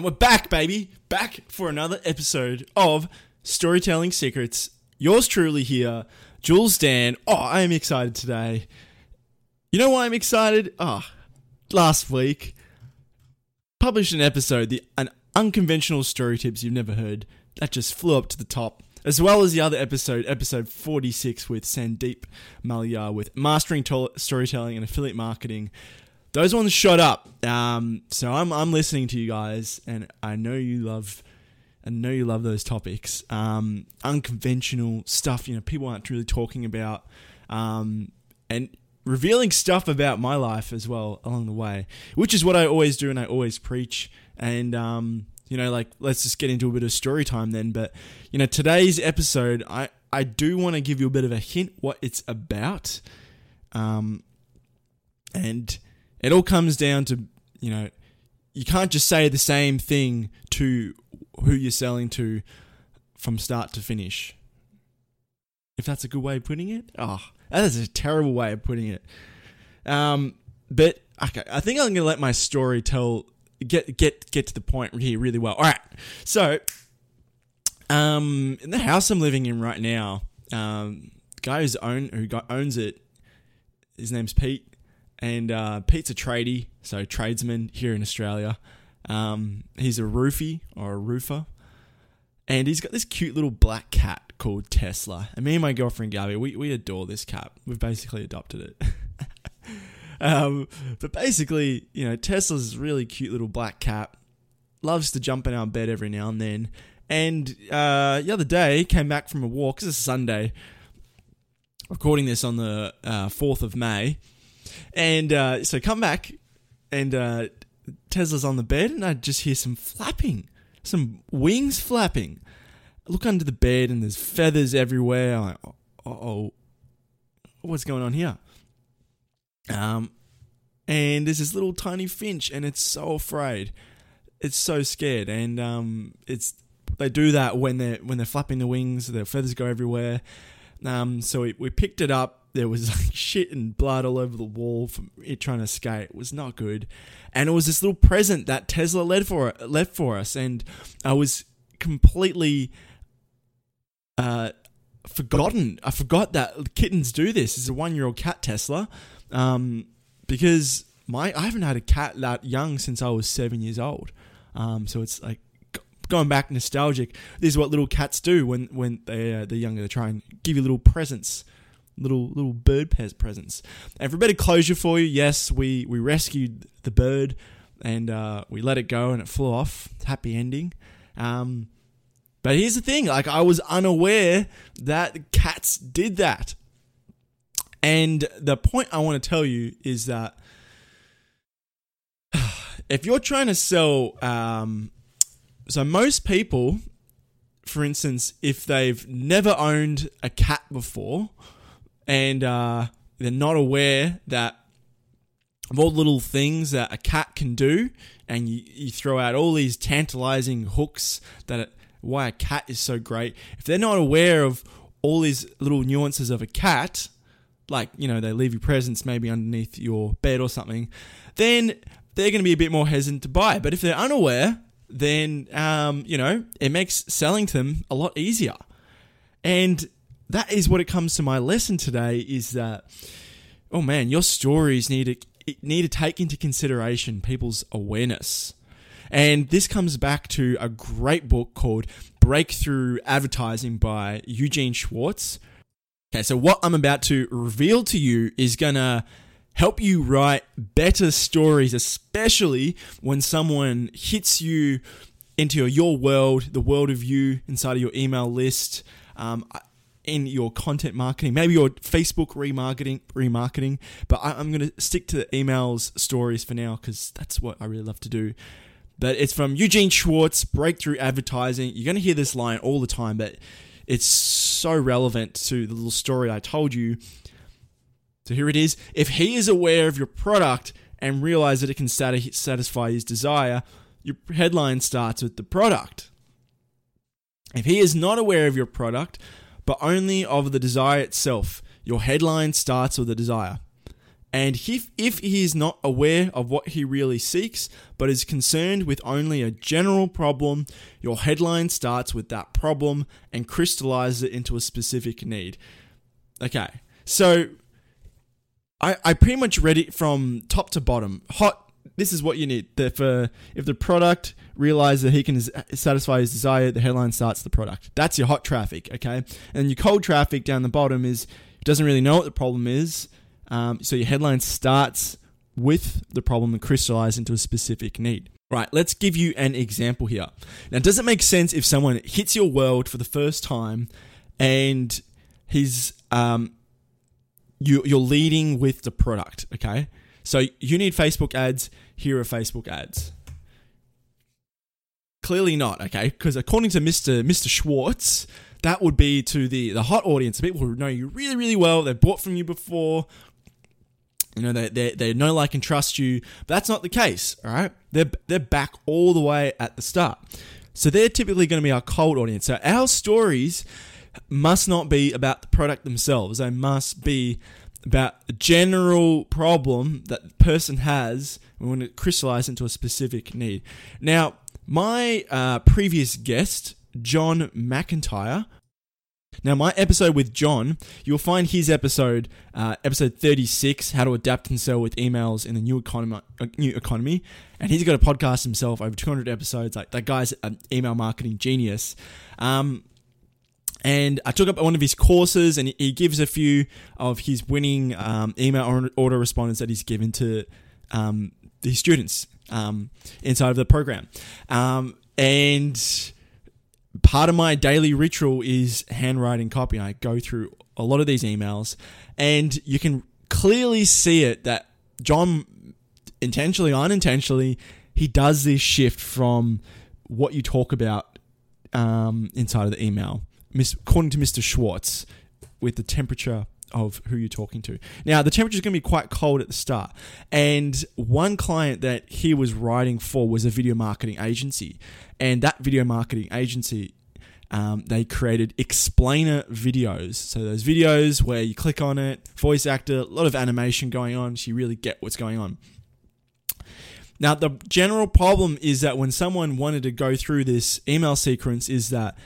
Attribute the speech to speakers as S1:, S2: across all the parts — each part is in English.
S1: And we're back, baby. Back for another episode of Storytelling Secrets. Yours truly here, Jules Dan. Oh, I am excited today. You know why I'm excited? Oh, last week, published an episode, the an unconventional story tips you've never heard. That just flew up to the top. As well as the other episode, episode 46 with Sandeep Malyar with Mastering to- Storytelling and Affiliate Marketing those ones shot up. Um, so I'm I'm listening to you guys, and I know you love, I know you love those topics. Um, unconventional stuff, you know, people aren't really talking about, um, and revealing stuff about my life as well along the way, which is what I always do and I always preach. And um, you know, like let's just get into a bit of story time then. But you know, today's episode, I I do want to give you a bit of a hint what it's about. Um, and it all comes down to, you know, you can't just say the same thing to who you're selling to from start to finish. If that's a good way of putting it. Oh, that is a terrible way of putting it. Um, but okay, I think I'm going to let my story tell get get get to the point here really well. All right. So, um, in the house I'm living in right now, um, guy who's own who owns it, his name's Pete and uh, Pete's a tradie, so tradesman here in Australia. Um, he's a roofie or a roofer, and he's got this cute little black cat called Tesla. And me and my girlfriend Gabby, we, we adore this cat. We've basically adopted it. um, but basically, you know, Tesla's a really cute little black cat. Loves to jump in our bed every now and then. And uh, the other day, came back from a walk. This is Sunday. Recording this on the uh, 4th of May and uh, so come back, and uh, Tesla's on the bed, and I just hear some flapping, some wings flapping. I look under the bed, and there's feathers everywhere. I'm like, oh, what's going on here? Um, and there's this little tiny finch, and it's so afraid. It's so scared, and um, it's they do that when they're when they're flapping the wings. Their feathers go everywhere. Um, so we, we picked it up there was like shit and blood all over the wall from it trying to skate. It was not good. And it was this little present that Tesla left for left for us, and I was completely uh, forgotten. I forgot that kittens do this. It's a one year old cat Tesla, um, because my I haven't had a cat that young since I was seven years old. Um, so it's like going back nostalgic. This is what little cats do when when they uh, they're younger. They try and give you little presents little little bird pairs presents. And for of closure for you, yes, we we rescued the bird and uh, we let it go and it flew off. Happy ending. Um, but here's the thing: like I was unaware that cats did that. And the point I want to tell you is that if you're trying to sell, um, so most people, for instance, if they've never owned a cat before, and uh, they're not aware that of all the little things that a cat can do, and you, you throw out all these tantalizing hooks that it, why a cat is so great. If they're not aware of all these little nuances of a cat, like you know they leave you presents maybe underneath your bed or something, then they're going to be a bit more hesitant to buy. But if they're unaware, then um, you know it makes selling to them a lot easier. And that is what it comes to my lesson today is that oh man your stories need to need to take into consideration people's awareness. And this comes back to a great book called breakthrough advertising by eugene schwartz. Okay so what i'm about to reveal to you is gonna help you write better stories especially when someone hits you into your world the world of you inside of your email list. Um, in your content marketing, maybe your Facebook remarketing, remarketing. But I, am going to stick to the emails stories for now because that's what I really love to do. But it's from Eugene Schwartz, Breakthrough Advertising. You're going to hear this line all the time, but it's so relevant to the little story I told you. So here it is. If he is aware of your product and realize that it can satisfy his desire, your headline starts with the product. If he is not aware of your product, but only of the desire itself. Your headline starts with the desire. And if, if he is not aware of what he really seeks, but is concerned with only a general problem, your headline starts with that problem and crystallizes it into a specific need. Okay, so I, I pretty much read it from top to bottom. Hot, this is what you need. Uh, if the product realizes that he can satisfy his desire, the headline starts the product. That's your hot traffic, okay? And your cold traffic down the bottom is doesn't really know what the problem is. Um, so your headline starts with the problem and crystallizes into a specific need. Right, let's give you an example here. Now, does it make sense if someone hits your world for the first time and he's um, you, you're leading with the product, okay? So you need Facebook ads. Here are Facebook ads. Clearly not, okay? Because according to Mr. Mr. Schwartz, that would be to the the hot audience, the people who know you really, really well. They've bought from you before. You know, they, they, they know, like, and trust you. But that's not the case, all right? They're, they're back all the way at the start. So they're typically going to be our cold audience. So our stories must not be about the product themselves. They must be about a general problem that the person has we want to crystallize into a specific need. Now, my uh, previous guest, John McIntyre, now, my episode with John, you'll find his episode, uh, episode 36, How to Adapt and Sell with Emails in the New Economy. Uh, new economy. And he's got a podcast himself, over 200 episodes. Like That guy's an email marketing genius. Um, and I took up one of his courses, and he gives a few of his winning um, email autoresponders that he's given to um, his students um, inside of the program. Um, and part of my daily ritual is handwriting copy. I go through a lot of these emails, and you can clearly see it that John, intentionally, unintentionally, he does this shift from what you talk about um, inside of the email according to Mr. Schwartz, with the temperature of who you're talking to. Now, the temperature is going to be quite cold at the start. And one client that he was writing for was a video marketing agency. And that video marketing agency, um, they created explainer videos. So, those videos where you click on it, voice actor, a lot of animation going on, so you really get what's going on. Now, the general problem is that when someone wanted to go through this email sequence, is that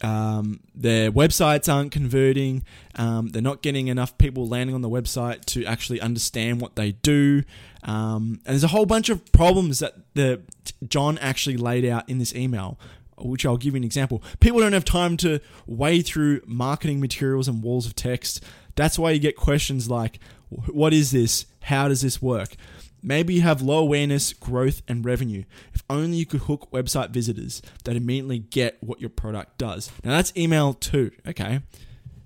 S1: um, their websites aren't converting. Um, they're not getting enough people landing on the website to actually understand what they do. Um, and there's a whole bunch of problems that the John actually laid out in this email, which I'll give you an example. People don't have time to wade through marketing materials and walls of text. That's why you get questions like, "What is this? How does this work?" Maybe you have low awareness, growth, and revenue. If only you could hook website visitors that immediately get what your product does. Now that's email two, okay?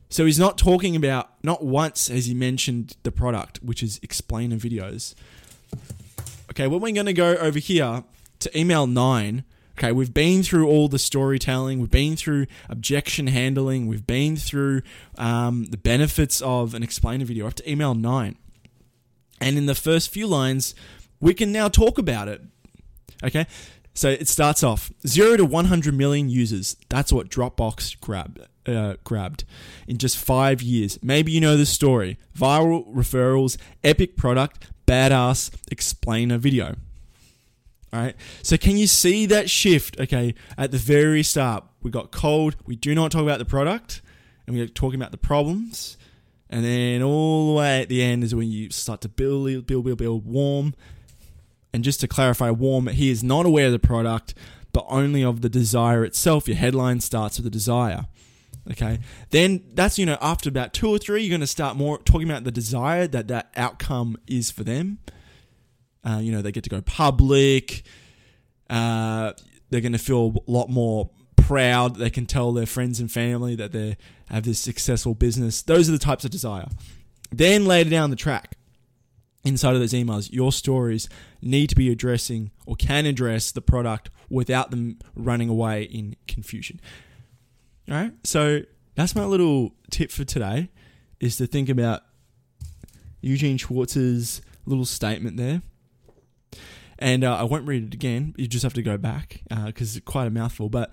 S1: So he's not talking about, not once has he mentioned the product, which is explainer videos. Okay, well, we're to go over here to email nine. Okay, we've been through all the storytelling, we've been through objection handling, we've been through um, the benefits of an explainer video up to email nine. And in the first few lines, we can now talk about it. Okay? So it starts off 0 to 100 million users. That's what Dropbox grabbed. Uh, grabbed in just five years. Maybe you know the story. Viral referrals, epic product, badass explainer video. All right. So can you see that shift? Okay. At the very start, we got cold. We do not talk about the product, and we're talking about the problems. And then all the way at the end is when you start to build, build, build, build warm. And just to clarify, warm, he is not aware of the product, but only of the desire itself. Your headline starts with the desire. Okay. Then that's, you know, after about two or three, you're going to start more talking about the desire that that outcome is for them. Uh, you know, they get to go public. Uh, they're going to feel a lot more proud. They can tell their friends and family that they have this successful business. Those are the types of desire. Then later down the track, inside of those emails, your stories need to be addressing or can address the product without them running away in confusion. All right. So that's my little tip for today is to think about Eugene Schwartz's little statement there and uh, I won't read it again. You just have to go back because it's quite a mouthful. But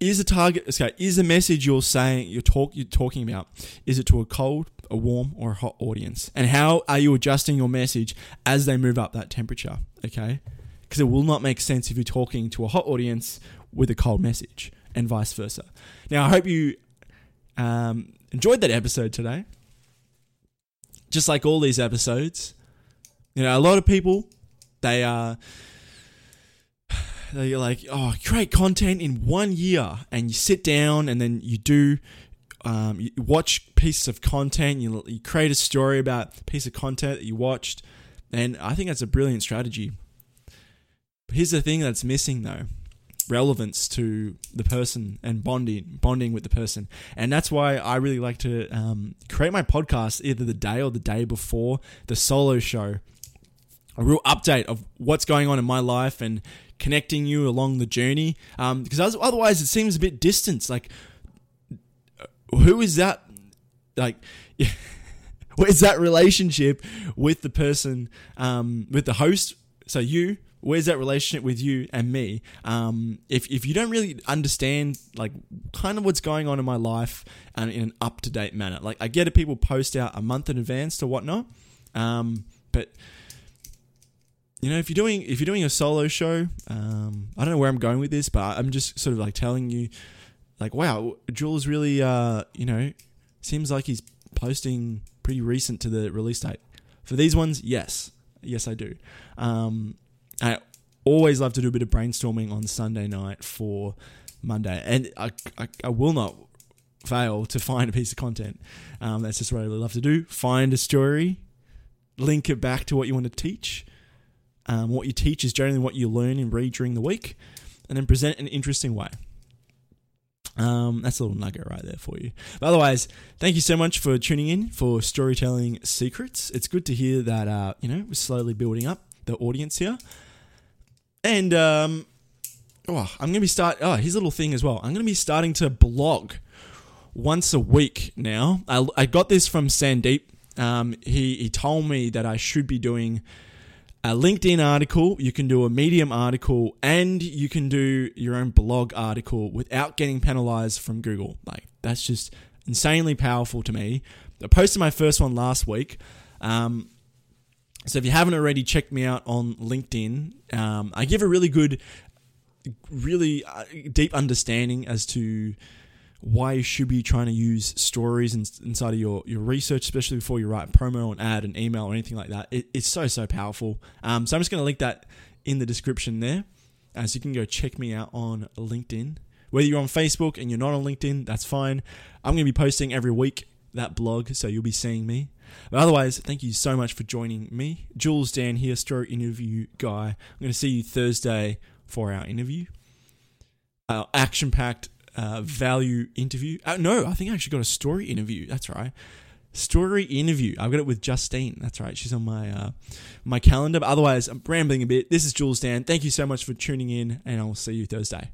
S1: is the target okay? Is the message you're saying you're talk you're talking about? Is it to a cold, a warm, or a hot audience? And how are you adjusting your message as they move up that temperature? Okay, because it will not make sense if you're talking to a hot audience with a cold message, and vice versa. Now, I hope you um, enjoyed that episode today. Just like all these episodes, you know, a lot of people they are. They're like, oh, create content in one year, and you sit down and then you do um, you watch pieces of content, you, you create a story about a piece of content that you watched, and I think that's a brilliant strategy. But here's the thing that's missing though relevance to the person and bonding bonding with the person and that's why i really like to um, create my podcast either the day or the day before the solo show a real update of what's going on in my life and connecting you along the journey. Um, because otherwise it seems a bit distant like who is that like where's that relationship with the person um, with the host? So you where's that relationship with you and me? Um, if, if you don't really understand like kind of what's going on in my life and in an up-to-date manner. Like i get it people post out a month in advance to whatnot um, but you know if you're doing if you're doing a solo show um, i don't know where i'm going with this but i'm just sort of like telling you like wow jules really uh, you know seems like he's posting pretty recent to the release date for these ones yes yes i do um, I always love to do a bit of brainstorming on Sunday night for Monday, and I, I, I will not fail to find a piece of content. Um, that's just what I really love to do. Find a story, link it back to what you want to teach. Um, what you teach is generally what you learn and read during the week, and then present in an interesting way. Um, that's a little nugget right there for you. But otherwise, thank you so much for tuning in for Storytelling Secrets. It's good to hear that uh, you know we're slowly building up the audience here. And um, oh, I'm gonna be start. Oh, here's a little thing as well. I'm gonna be starting to blog once a week now. I, I got this from Sandeep. Um, he he told me that I should be doing a LinkedIn article. You can do a Medium article, and you can do your own blog article without getting penalized from Google. Like that's just insanely powerful to me. I posted my first one last week. Um, so if you haven't already checked me out on LinkedIn, um, I give a really good, really uh, deep understanding as to why you should be trying to use stories in, inside of your, your research, especially before you write a promo, an ad, an email, or anything like that. It, it's so, so powerful. Um, so I'm just going to link that in the description there. Uh, so you can go check me out on LinkedIn. Whether you're on Facebook and you're not on LinkedIn, that's fine. I'm going to be posting every week that blog, so you'll be seeing me. But otherwise, thank you so much for joining me. Jules Dan here, story interview guy. I'm going to see you Thursday for our interview. Our action packed uh, value interview. Uh, no, I think I actually got a story interview. That's right. Story interview. I've got it with Justine. That's right. She's on my uh, my calendar. But otherwise, I'm rambling a bit. This is Jules Dan. Thank you so much for tuning in, and I'll see you Thursday.